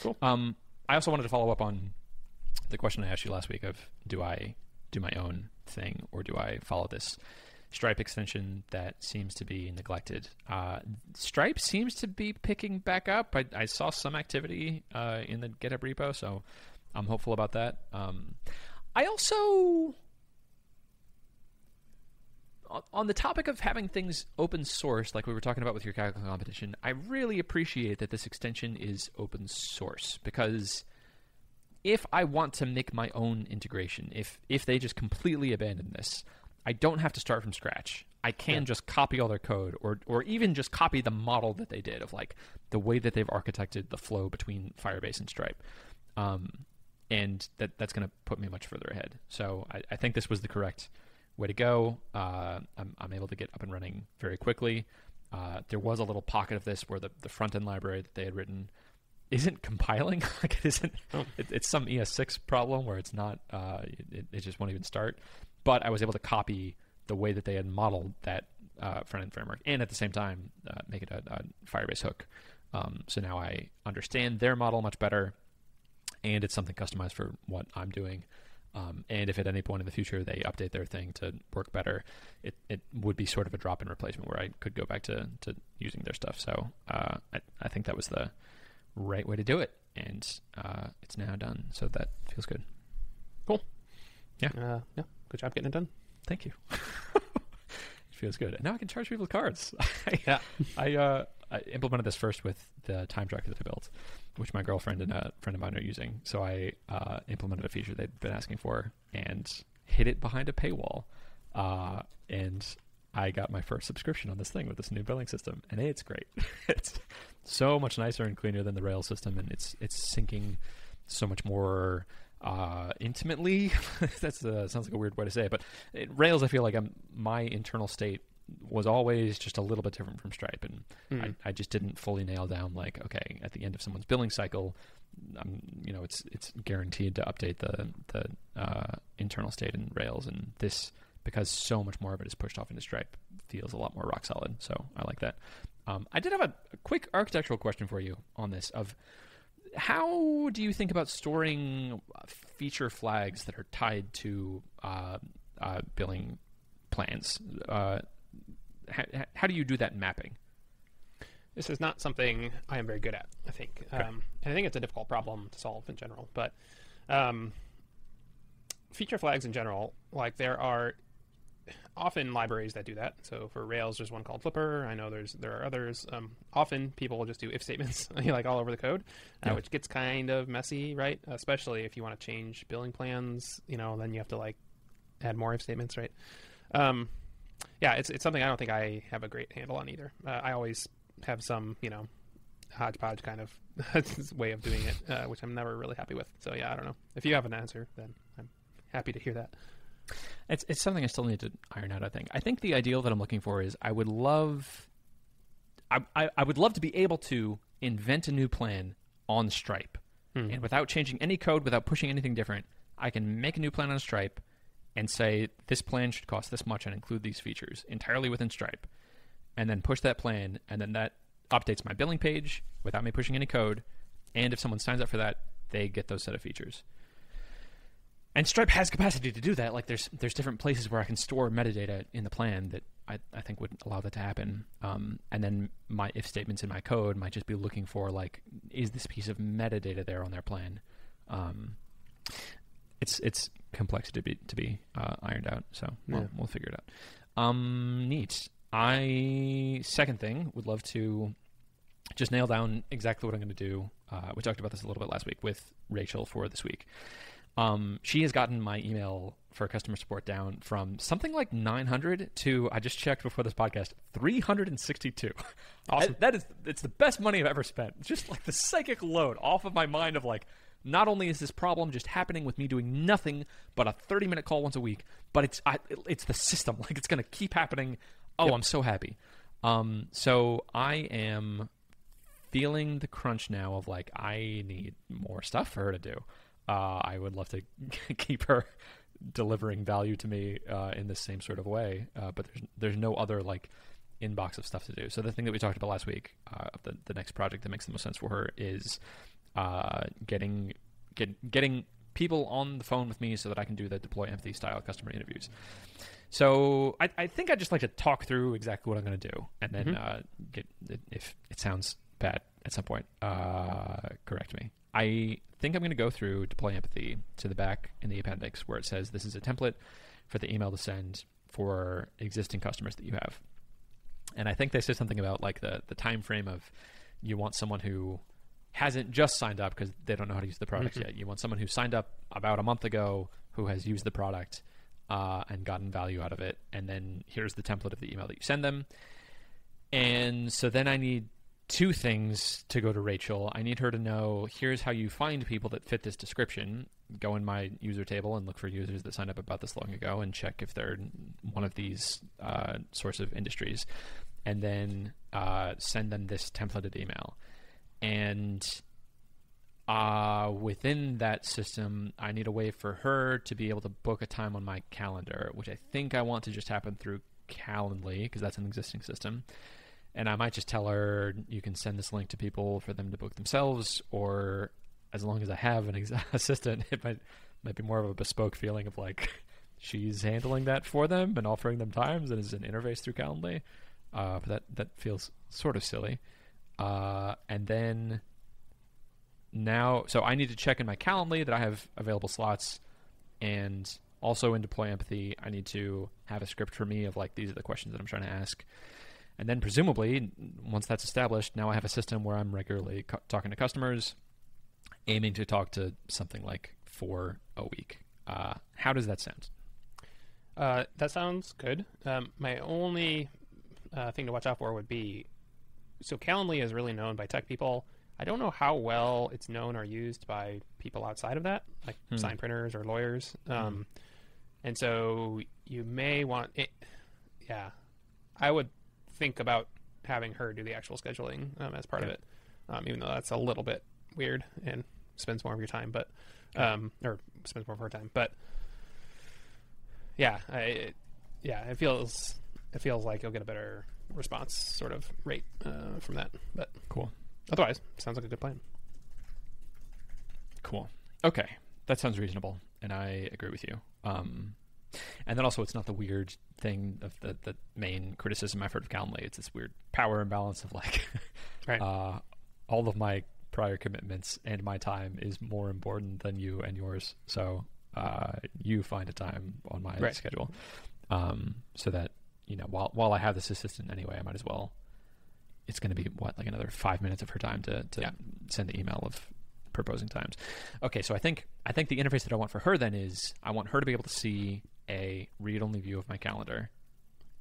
Cool. Um, I also wanted to follow up on the question I asked you last week of do I do my own thing or do I follow this Stripe extension that seems to be neglected. Uh, Stripe seems to be picking back up. I, I saw some activity uh, in the GitHub repo, so I'm hopeful about that. Um, I also, on- the topic of having things open source, like we were talking about with your Kaggle competition, I really appreciate that this extension is open source because if I want to make my own integration, if if they just completely abandon this, I don't have to start from scratch. I can Yeah. just copy all their code, or or even just copy the model that they did of like the way that they've architected the flow between Firebase and Stripe, um, and that that's going to put me much further ahead. So I, I think this was the correct way to go. Uh, I'm, I'm able to get up and running very quickly. Uh, there was a little pocket of this where the, the front end library that they had written isn't compiling. like it isn't. Oh. It, it's some ES6 problem where it's not. Uh, it, it just won't even start. But I was able to copy the way that they had modeled that uh, front end framework, and at the same time uh, make it a, a Firebase hook. Um, so now I understand their model much better, and it's something customized for what I'm doing. Um, and if at any point in the future they update their thing to work better, it, it would be sort of a drop in replacement where I could go back to, to using their stuff. So uh, I, I think that was the right way to do it, and uh, it's now done. So that feels good. Cool. Yeah. Uh, yeah. Good job getting it done. Thank you. it feels good. And now I can charge people with cards. Yeah. I uh, I implemented this first with the time tracker that I built, which my girlfriend and a friend of mine are using. So I uh, implemented a feature they'd been asking for and hid it behind a paywall. Uh, and I got my first subscription on this thing with this new billing system, and it's great. it's so much nicer and cleaner than the Rails system, and it's it's syncing so much more uh, intimately. that uh, sounds like a weird way to say it, but it, Rails, I feel like I'm, my internal state was always just a little bit different from Stripe, and Hmm. I, I just didn't fully nail down like okay, at the end of someone's billing cycle, um, you know, it's it's guaranteed to update the the uh, internal state in Rails, and this because so much more of it is pushed off into Stripe feels a lot more rock solid. So I like that. Um, I did have a, a quick architectural question for you on this of how do you think about storing feature flags that are tied to uh, uh, billing plans? Uh, how, how do you do that mapping? This is not something I am very good at. I think, um, and I think it's a difficult problem to solve in general. But um, feature flags in general, like there are often libraries that do that. So for Rails, there's one called Flipper. I know there's there are others. Um, often people will just do if statements like all over the code, uh, which gets kind of messy, right? Especially if you want to change billing plans, you know, then you have to like add more if statements, right? Um, yeah, it's it's something I don't think I have a great handle on either. Uh, I always have some, you know, hodgepodge kind of way of doing it, uh, which I'm never really happy with. So yeah, I don't know. If you have an answer, then I'm happy to hear that. It's it's something I still need to iron out. I think. I think the ideal that I'm looking for is I would love, I I, I would love to be able to invent a new plan on Stripe, Hmm. and without changing any code, without pushing anything different, I can make a new plan on Stripe, and say this plan should cost this much and include these features entirely within Stripe, and then push that plan, and then that updates my billing page without me pushing any code, and if someone signs up for that, they get those set of features. And Stripe has capacity to do that. Like there's there's different places where I can store metadata in the plan that I, I think would allow that to happen. Um, and then my if statements in my code might just be looking for like is this piece of metadata there on their plan. Um, it's it's complex to be to be uh, ironed out. So we'll, Yeah. we'll figure it out. Um, neat. I second thing would love to just nail down exactly what I'm going to do. Uh, we talked about this a little bit last week with Rachel for this week. Um, she has gotten my email for customer support down from something like 900 to I just checked before this podcast 362. Awesome. I- that is it's the best money I've ever spent. Just like the psychic load off of my mind of like not only is this problem just happening with me doing nothing but a 30 minute call once a week, but it's I, it's the system like it's going to keep happening. Oh, Yep. I'm so happy. Um, so I am feeling the crunch now of like I need more stuff for her to do. Uh, I would love to keep her delivering value to me uh, in the same sort of way, uh, but there's there's no other like inbox of stuff to do. So the thing that we talked about last week, uh, the the next project that makes the most sense for her is uh, getting get, getting people on the phone with me so that I can do the deploy empathy style customer interviews. So I, I think I'd just like to talk through exactly what I'm going to do, and then Mhm. uh, get if it sounds bad at some point, uh, correct me. I think I'm going to go through deploy empathy to the back in the appendix where it says this is a template for the email to send for existing customers that you have. And I think they said something about like the the time frame of you want someone who hasn't just signed up because they don't know how to use the product Mhm. yet. You want someone who signed up about a month ago who has used the product uh, and gotten value out of it. And then here's the template of the email that you send them. And so then I need two things to go to Rachel. I need her to know here's how you find people that fit this description. Go in my user table and look for users that signed up about this long ago and check if they're one of these uh, sorts of industries. And then uh, send them this templated email. And uh, within that system, I need a way for her to be able to book a time on my calendar, which I think I want to just happen through Calendly because that's an existing system. And I might just tell her you can send this link to people for them to book themselves, or as long as I have an ex- assistant, it might might be more of a bespoke feeling of like she's handling that for them and offering them times and is an interface through Calendly. Uh, but that that feels sort of silly. Uh, and then now, so I need to check in my Calendly that I have available slots, and also in Deploy Empathy, I need to have a script for me of like these are the questions that I'm trying to ask. And then presumably, once that's established, now I have a system where I'm regularly cu- talking to customers, aiming to talk to something like four a week. Uh, how does that sound? Uh, that sounds good. Um, my only uh, thing to watch out for would be so Calendly is really known by tech people. I don't know how well it's known or used by people outside of that, like Hmm. sign printers or lawyers. Um, And so you may want it. Yeah, I would think about having her do the actual scheduling um, as part of it, um, even though that's a little bit weird and spends more of your time, but um, or spends more of her time. But yeah, I, it, yeah, it feels it feels like you'll get a better response sort of rate uh, from that. But Cool. otherwise, sounds like a good plan. Cool. Okay, that sounds reasonable, and I agree with you. Um, and then also, it's not the weird thing of the the main criticism I've heard of Calendly. It's this weird power imbalance of like, Right. uh, all of my prior commitments and my time is more important than you and yours. So uh, you find a time on my Right. schedule, um, so that you know while while I have this assistant anyway, I might as well. It's going to be what like another five minutes of her time to to Yeah. send the email of proposing times. Okay, so I think I think the interface that I want for her then is I want her to be able to see a read-only view of my calendar,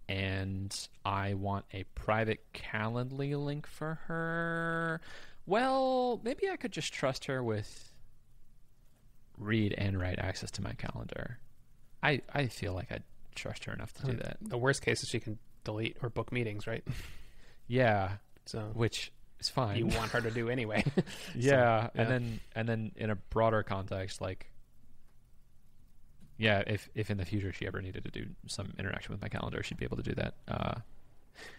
and I want a private Calendly link for her. Well, maybe I could just trust her with read and write access to my calendar. I I feel like I trust her enough to do that. The worst case is she can delete or book meetings, right? Yeah, So which is fine. you want her to do anyway. yeah, yeah. and then and then in a broader context, like yeah, if if in the future she ever needed to do some interaction with my calendar, she'd be able to do that. Uh,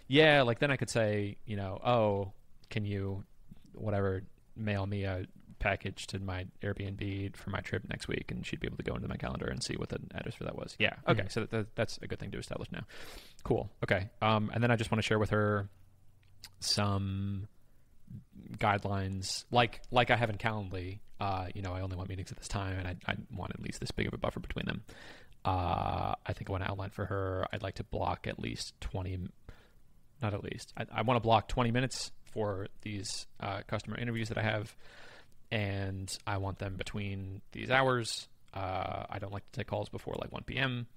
yeah, like then I could say, you know, oh, can you, whatever, mail me a package to my Airbnb for my trip next week, and she'd be able to go into my calendar and see what the address for that was. Yeah, okay, Mhm. so that, that's a good thing to establish now. Cool. Okay, um, and then I just want to share with her some guidelines like like I have in Calendly. Uh, you know, I only want meetings at this time, and I, I want at least this big of a buffer between them. Uh, I think I want to outline for her. I'd like to block at least twenty, not at least. I, I want to block twenty minutes for these uh, customer interviews that I have, and I want them between these hours. Uh, I don't like to take calls before like one p.m.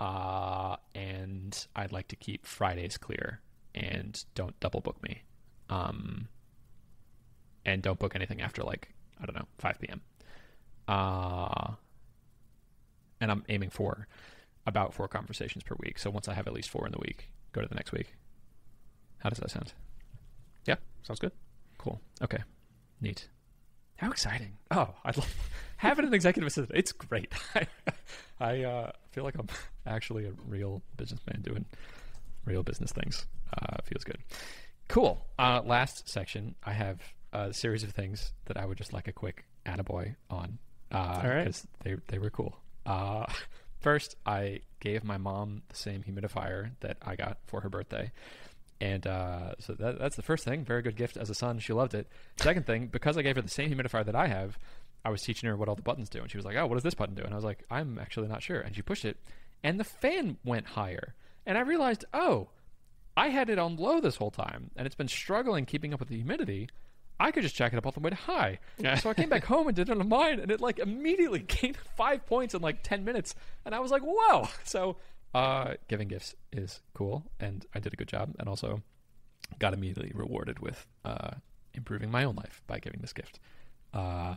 Uh, and I'd like to keep Fridays clear and don't double book me. Um, and don't book anything after like I don't know 5 p.m. Uh, and I'm aiming for about four conversations per week. So once I have at least four in the week, go to the next week. How does that sound? yeah, sounds good. Cool. Okay. Neat. How exciting! Oh, I love having an executive assistant. It's great. I, I uh, feel like I'm actually a real businessman doing real business things. Uh, feels good. Cool. Uh, last section, I have a series of things that I would just like a quick attaboy on. Uh, All right. 'cause they they were cool. Uh, first, I gave my mom the same humidifier that I got for her birthday. And uh, so that, that's the first thing. Very good gift as a son. She loved it. Second thing, because I gave her the same humidifier that I have, I was teaching her what all the buttons do. And she was like, oh, what does this button do? And I was like, I'm actually not sure. And she pushed it, and the fan went higher. And I realized, oh, I had it on low this whole time, and it's been struggling keeping up with the humidity. I could just jack it up all the way to high. Yeah. So I came back home and did it on mine, and it like immediately gained five points in like ten minutes. And I was like, "Whoa!" So uh, giving gifts is cool, and I did a good job, and also got immediately rewarded with uh, improving my own life by giving this gift. Uh,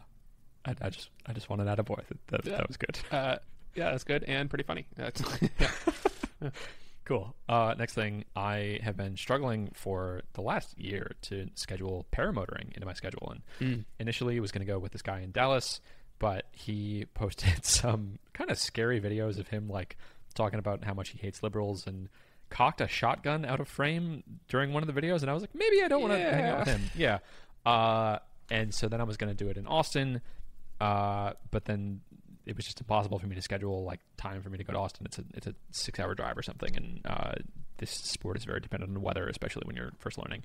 I, I just I just wanted out of boy. That, that, Yeah. that was good. Uh, yeah, that's good and pretty funny. That's, yeah. Cool. Uh, next thing, I have been struggling for the last year to schedule paramotoring into my schedule, and Mm. initially was going to go with this guy in Dallas, but he posted some kind of scary videos of him like talking about how much he hates liberals and cocked a shotgun out of frame during one of the videos, and I was like, maybe I don't want to hang out with him. Yeah. Uh, and so then I was going to do it in Austin, uh, but then it was just impossible for me to schedule like time for me to go to Austin. It's a it's a six hour drive or something, and uh, this sport is very dependent on weather, especially when you're first learning.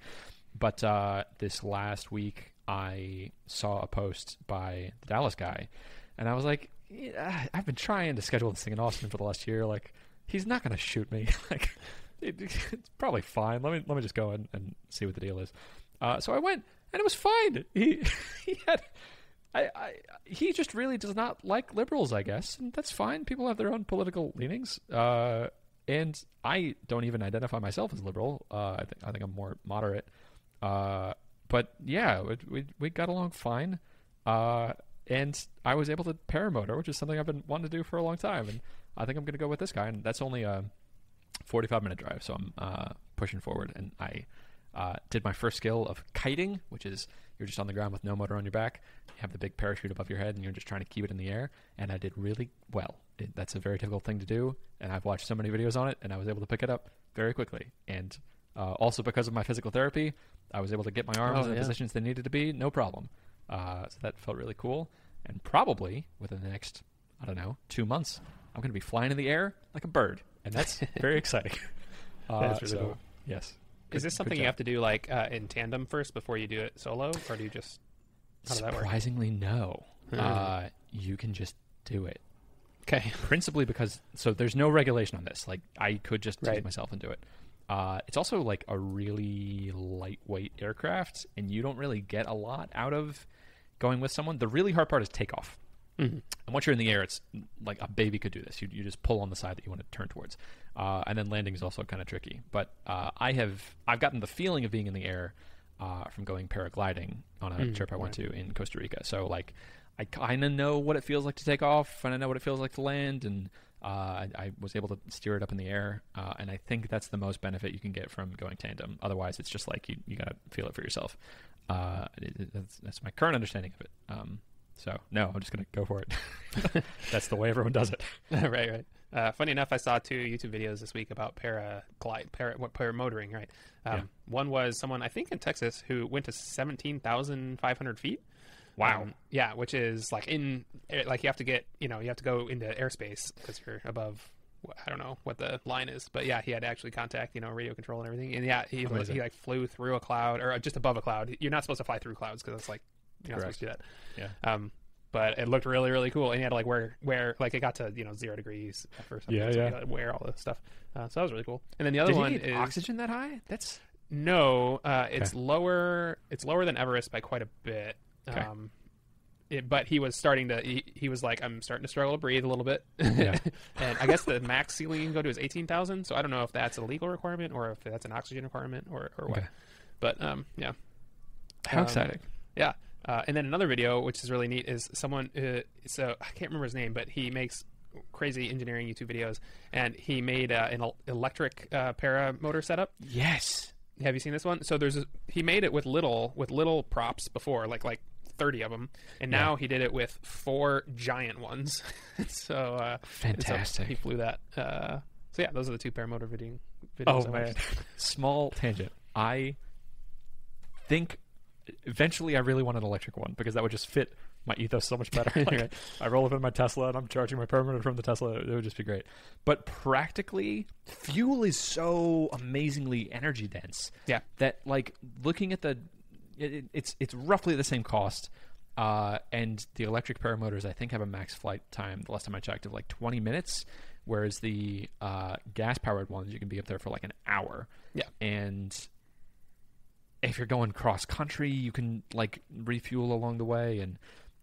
But uh, this last week, I saw a post by the Dallas guy, and I was like, yeah, I've been trying to schedule this thing in Austin for the last year. Like, he's not going to shoot me. like, it, it's probably fine. Let me let me just go and, and see what the deal is. Uh, so I went, and it was fine. He he had. I, I, he just really does not like liberals, I guess, and that's fine. People have their own political leanings, uh, and I don't even identify myself as liberal. Uh, I think I think I'm more moderate. Uh, but yeah, we, we we got along fine, uh, and I was able to paramotor, which is something I've been wanting to do for a long time, and I think I'm going to go with this guy, and that's only a 45 minute drive, so I'm uh, pushing forward, and I uh, did my first skill of kiting, which is you're just on the ground with no motor on your back. You have the big parachute above your head, and you're just trying to keep it in the air. And I did really well. It, that's a very difficult thing to do, and I've watched so many videos on it, and I was able to pick it up very quickly. And uh, also because of my physical therapy, I was able to get my arms Oh, in the yeah. positions they needed to be, no problem. Uh, so that felt really cool. And probably within the next, I don't know, two months, I'm going to be flying in the air like a bird, and that's very exciting. Uh, That's really so, cool. Yes. Is this something you have to do like uh, in tandem first before you do it solo, or do you just how does that work? Surprisingly, no. Hmm. Uh, you can just do it. Okay. Principally because so there's no regulation on this. Like I could just Right. take myself and do it. Uh, it's also like a really lightweight aircraft, and you don't really get a lot out of going with someone. The really hard part is takeoff. Mhm. And once you're in the air, it's like a baby could do this. You, you just pull on the side that you want to turn towards, uh, and then landing is also kind of tricky. But uh, I have I've gotten the feeling of being in the air uh, from going paragliding on a Mm, trip I went to in Costa Rica. So like I kind of know what it feels like to take off, and I know what it feels like to land, and uh, I, I was able to steer it up in the air. Uh, and I think that's the most benefit you can get from going tandem. Otherwise, it's just like you you gotta feel it for yourself. Uh, it, that's, that's my current understanding of it. Um, so no, I'm just gonna go for it. That's the way everyone does it. right, right. Uh, funny enough, I saw two YouTube videos this week about paraglide, para, what paramotoring. Right. Um, Yeah. One was someone I think in Texas who went to seventeen thousand five hundred feet. Wow. Um, yeah, which is like in eh, like you have to get you know you have to go into airspace because you're above. I don't know what the line is, but yeah, he had to actually contact you know radio control and everything. And yeah, he was, he like flew through a cloud or just above a cloud. You're not supposed to fly through clouds because it's like you're not Correct. supposed to do that. Yeah. Um, but it looked really, really cool, and he had to like wear, wear like it got to you know zero degrees at first. Yeah, so yeah. To wear all the stuff. Uh, so that was really cool. And then the other Did one is oxygen that high? That's no, uh, it's lower. It's lower than Everest by quite a bit. Okay. Um, it, but he was starting to. He, he was like, I'm starting to struggle to breathe a little bit. Yeah. and I guess the max ceiling you can go to is eighteen thousand. So I don't know if that's a legal requirement or if that's an oxygen requirement or or what. Okay. But um, yeah. how Um, exciting. Yeah. Uh, and then another video, which is really neat, is someone. Uh, so I can't remember his name, but he makes crazy engineering YouTube videos, and he made uh, an electric uh, paramotor setup. Yes. Have you seen this one? So there's a, he made it with little with little props before, like like thirty of them, and now he did it with four giant ones. so uh, so Fantastic. he flew that. Uh, so yeah, those are the two paramotor video videos. Oh watched. Small tangent. I think eventually I really want an electric one because that would just fit my ethos so much better. Like, Right. I roll up in my Tesla and I'm charging my permanent from the Tesla. It would just be great. But practically, fuel is so amazingly energy dense. Yeah. That like looking at the, it, it- it's it's roughly the same cost. Uh, and the electric paramotors, I think, have a max flight time. The last time I checked, of like 20 minutes, whereas the uh, gas-powered ones, you can be up there for like an hour. Yeah. And if you're going cross country, you can like refuel along the way, and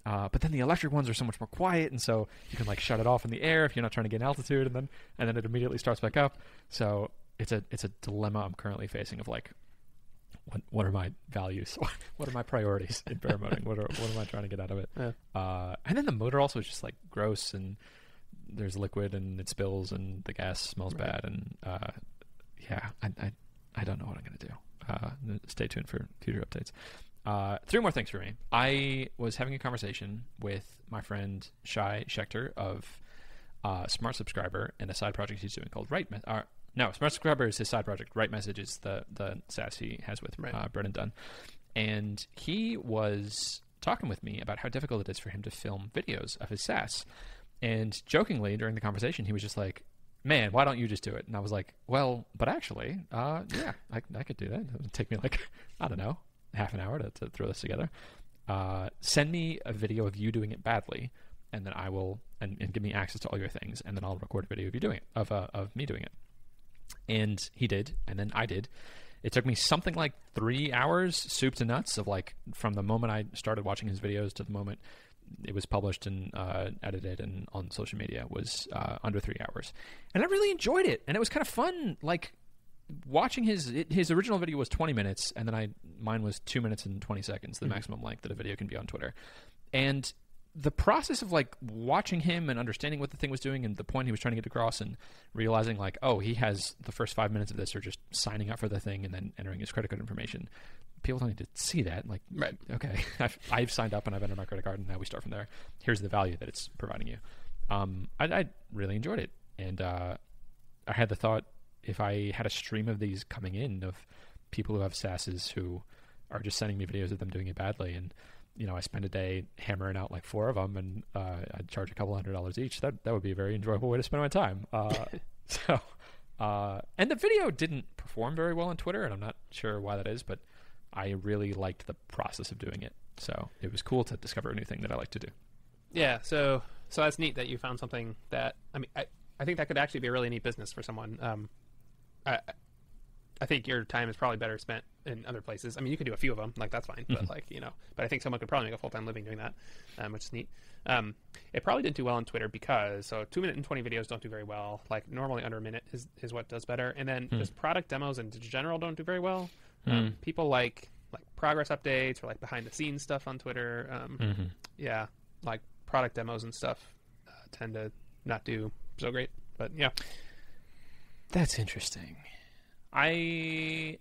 uh, but then the electric ones are so much more quiet, and so you can like shut it off in the air if you're not trying to get altitude, and then and then it immediately starts back up. So it's a it's a dilemma I'm currently facing of like. What, what are my values? what are my priorities in paramotoring? what are what am I trying to get out of it? Yeah. Uh, and then the motor also is just like gross and there's liquid and it spills and the gas smells Right. bad and uh, yeah, I, I I don't know what I'm gonna do. Uh, stay tuned for future updates. Uh, three more things for me. I was having a conversation with my friend Shai Schechter of uh, Smart Subscriber and a side project he's doing called Right. Me- no, Smart Subscriber is his side project. Right Message is the the SaaS he has with Right. uh, Brennan Dunn, and he was talking with me about how difficult it is for him to film videos of his SaaS. And jokingly during the conversation, he was just like, "Man, why don't you just do it?" And I was like, "Well, but actually, uh, yeah, I, I could do that. It would take me like I don't know, half an hour to, to throw this together. Uh, send me a video of you doing it badly, and then I will and, and give me access to all your things, and then I'll record a video of you doing it of uh, of me doing it. And he did, and then I did. It took me something like three hours, soup to nuts, of like from the moment I started watching his videos to the moment it was published and uh, edited and on social media was uh, under three hours, and I really enjoyed it, and it was kind of fun. Like watching his it, his original video was 20 minutes, and then I mine was two minutes and 20 seconds, the Mhm. maximum length that a video can be on Twitter, and the process of like watching him and understanding what the thing was doing and the point he was trying to get across and realizing like oh he has the first five minutes of this are just signing up for the thing and then entering his credit card information. People don't need to see that. Like Right. okay I've, I've signed up and i've entered my credit card and now we start from there. Here's the value that it's providing you. Um, I, I really enjoyed it. And uh, i had the thought if i had a stream of these coming in of people who have sasses who are just sending me videos of them doing it badly and you know i spend a day hammering out like four of them and uh, i'd charge a couple hundred dollars each that that would be a very enjoyable way to spend my time uh, so uh, and the video didn't perform very well on twitter and i'm not sure why that is but I really liked the process of doing it. So it was cool to discover a new thing that I like to do. Yeah, so so that's neat that you found something that I mean I, I think that could actually be a really neat business for someone. Um, I I think your time is probably better spent in other places. I mean, you could do a few of them, like that's fine, but Mhm. like you know, but I think someone could probably make a full time living doing that, um, which is neat. Um, it probably didn't do well on Twitter because so two minute and twenty videos don't do very well. Like normally under a minute is is what does better, and then Hmm. just product demos in general don't do very well. Um, Hmm. people like like progress updates or like behind the scenes stuff on Twitter. Um, Mm-hmm. yeah, like product demos and stuff uh, tend to not do so great. But yeah, That's interesting. I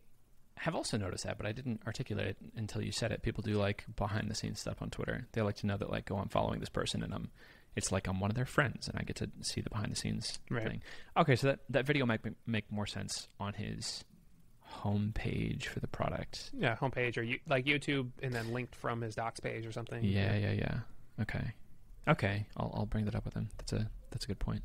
have also noticed that, but I didn't articulate it until you said it. People do like behind the scenes stuff on Twitter. They like to know that like, oh, I'm following this person, and I'm. It's like I'm one of their friends, and I get to see the behind the scenes Right. thing. Okay, so that that video might make- make more sense on his homepage for the product. yeah, homepage or you, like YouTube, and then linked from his docs page or something. Yeah, yeah, yeah. Okay, okay. I'll I'll bring that up with him. That's a that's a good point.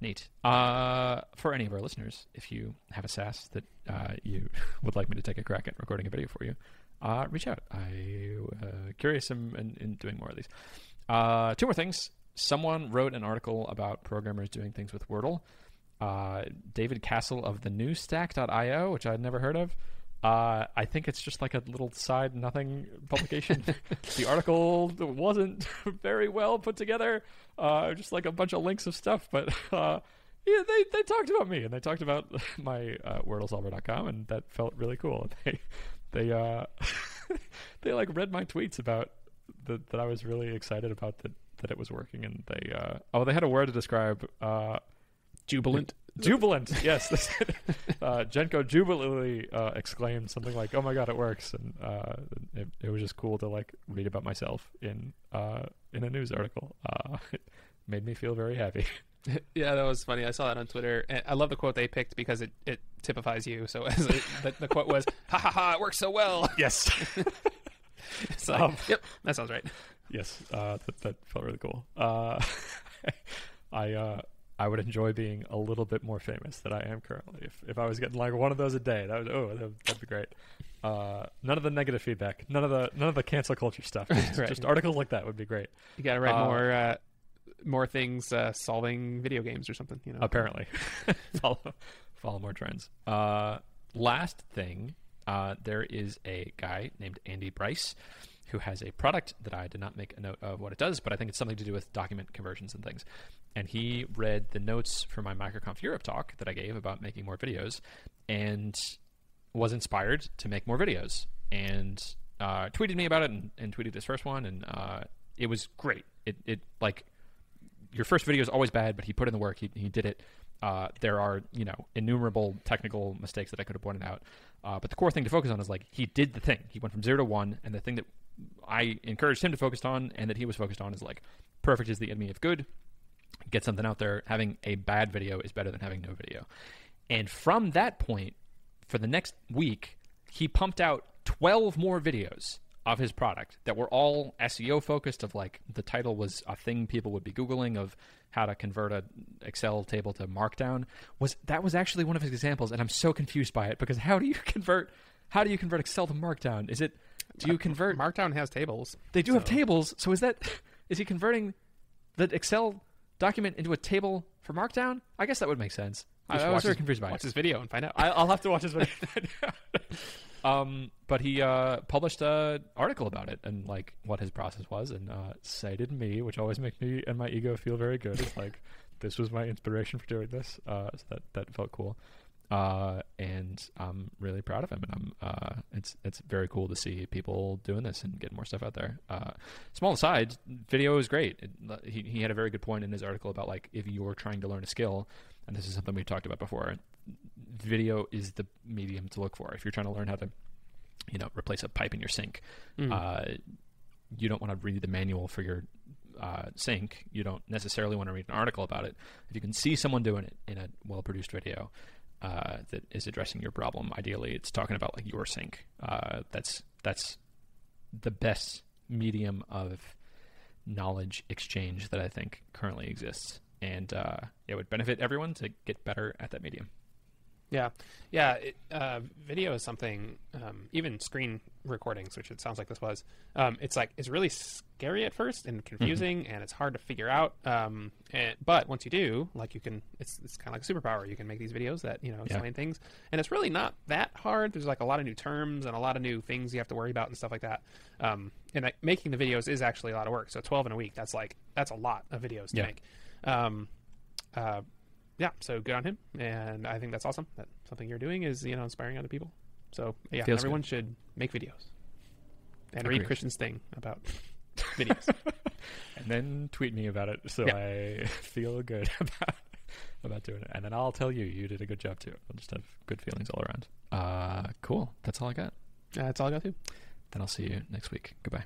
Neat. Uh, for any of our listeners, if you have a SaaS that uh, you would like me to take a crack at recording a video for you, uh, reach out. I uh, curious in, in, in doing more of these. Uh, two more things. Someone wrote an article about programmers doing things with Wordle. Uh, David Cassel of the newstack.io, which I'd never heard of. Uh, I think it's just like a little side nothing publication. the article wasn't very well put together. Uh, just like a bunch of links of stuff, but uh, yeah, they, they talked about me and they talked about my uh, WordleSolver.com, and that felt really cool. They they uh, they like read my tweets about the, that I was really excited about that that it was working, and they uh, oh they had a word to describe. Uh, jubilant. Jubilant, yes. Uh, Genco jubilantly uh, exclaimed something like, "Oh my god, it works!" And uh, it, it was just cool to like read about myself in uh, in a news article. Uh, it made me feel very happy. yeah, that was funny. I saw that on Twitter. And I love the quote they picked because it, it typifies you. So as it, the, the quote was, "Ha ha ha! It works so well." Yes, It's like, Um, yep, that sounds right. yes, uh, that, that felt really cool. Uh, I uh, I would enjoy being a little bit more famous than I am currently. If if I was getting like one of those a day, that would oh that, that'd be great. Uh, none of the negative feedback, none of the none of the cancel culture stuff. Just, Right. just articles like that would be great. You got to write Uh, more uh, more things uh, solving video games or something. You know, apparently follow follow more trends uh last thing uh there is a guy named andy bryce who has a product that i did not make a note of what it does but i think it's something to do with document conversions and things and he read the notes for my microconf europe talk that i gave about making more videos and was inspired to make more videos and uh, tweeted me about it and, and tweeted this first one and uh, it was great it, it like your first video is always bad, but he put in the work. He, he did it. Uh, there are you know innumerable technical mistakes that I could have pointed out, uh, but the core thing to focus on is like he did the thing. He went from zero to one, and the thing that I encouraged him to focus on and that he was focused on is like perfect is the enemy of good. Get something out there. Having a bad video is better than having no video. And from that point, for the next week, he pumped out 12 more videos of his product that were all SEO focused of like the title was a thing people would be googling of how to convert a Excel table to markdown was that was actually one of his examples and I'm so confused by it because how do you convert how do you convert Excel to Markdown? Is it do you uh, convert? Markdown has tables. They do have tables. So is that is he converting the Excel document into a table for Markdown? I guess that would make sense. I, I was very his- confused by Watch it. this video and find out. I, I'll have to watch his video. um, but he uh, published an article about it and like what his process was, and uh, cited me, which always makes me and my ego feel very good. It's like this was my inspiration for doing this, uh, so that that felt cool. Uh, and I'm really proud of him, and I'm uh, it's it's very cool to see people doing this and getting more stuff out there. Uh, small aside, video is great. It, he he had a very good point in his article about like if you're trying to learn a skill, and this is something we talked about before. Video is the medium to look for if you're trying to learn how to, you know, replace a pipe in your sink. Mm. Uh, you don't want to read the manual for your uh, sink. You don't necessarily want to read an article about it. If you can see someone doing it in a well-produced video uh, that is addressing your problem, ideally, it's talking about like your sink. Uh, that's that's the best medium of knowledge exchange that I think currently exists, and uh, it would benefit everyone to get better at that medium. Yeah, yeah. It, uh, video is something. Um, even screen recordings, which it sounds like this was. Um, it's like it's really scary at first and confusing, and it's hard to figure out. Um, and, but once you do, like you can, it's it's kind of like a superpower. You can make these videos that you know Yeah. explain things, and it's really not that hard. There's like a lot of new terms and a lot of new things you have to worry about and stuff like that. Um, and like, making the videos is actually a lot of work. So 12 in a week, that's like that's a lot of videos to Yeah. make. Um, uh, yeah, so good on him, and I think that's awesome. That something you're doing is you know inspiring other people. So yeah, Feels everyone should make videos and Agreed. read Christian's thing about videos. and then tweet me about it so Yeah. I feel good about about doing it. And then I'll tell you you did a good job too. I'll just have good feelings all around. Uh, cool. That's all I got. that's all I got to. Then I'll see you next week. Goodbye.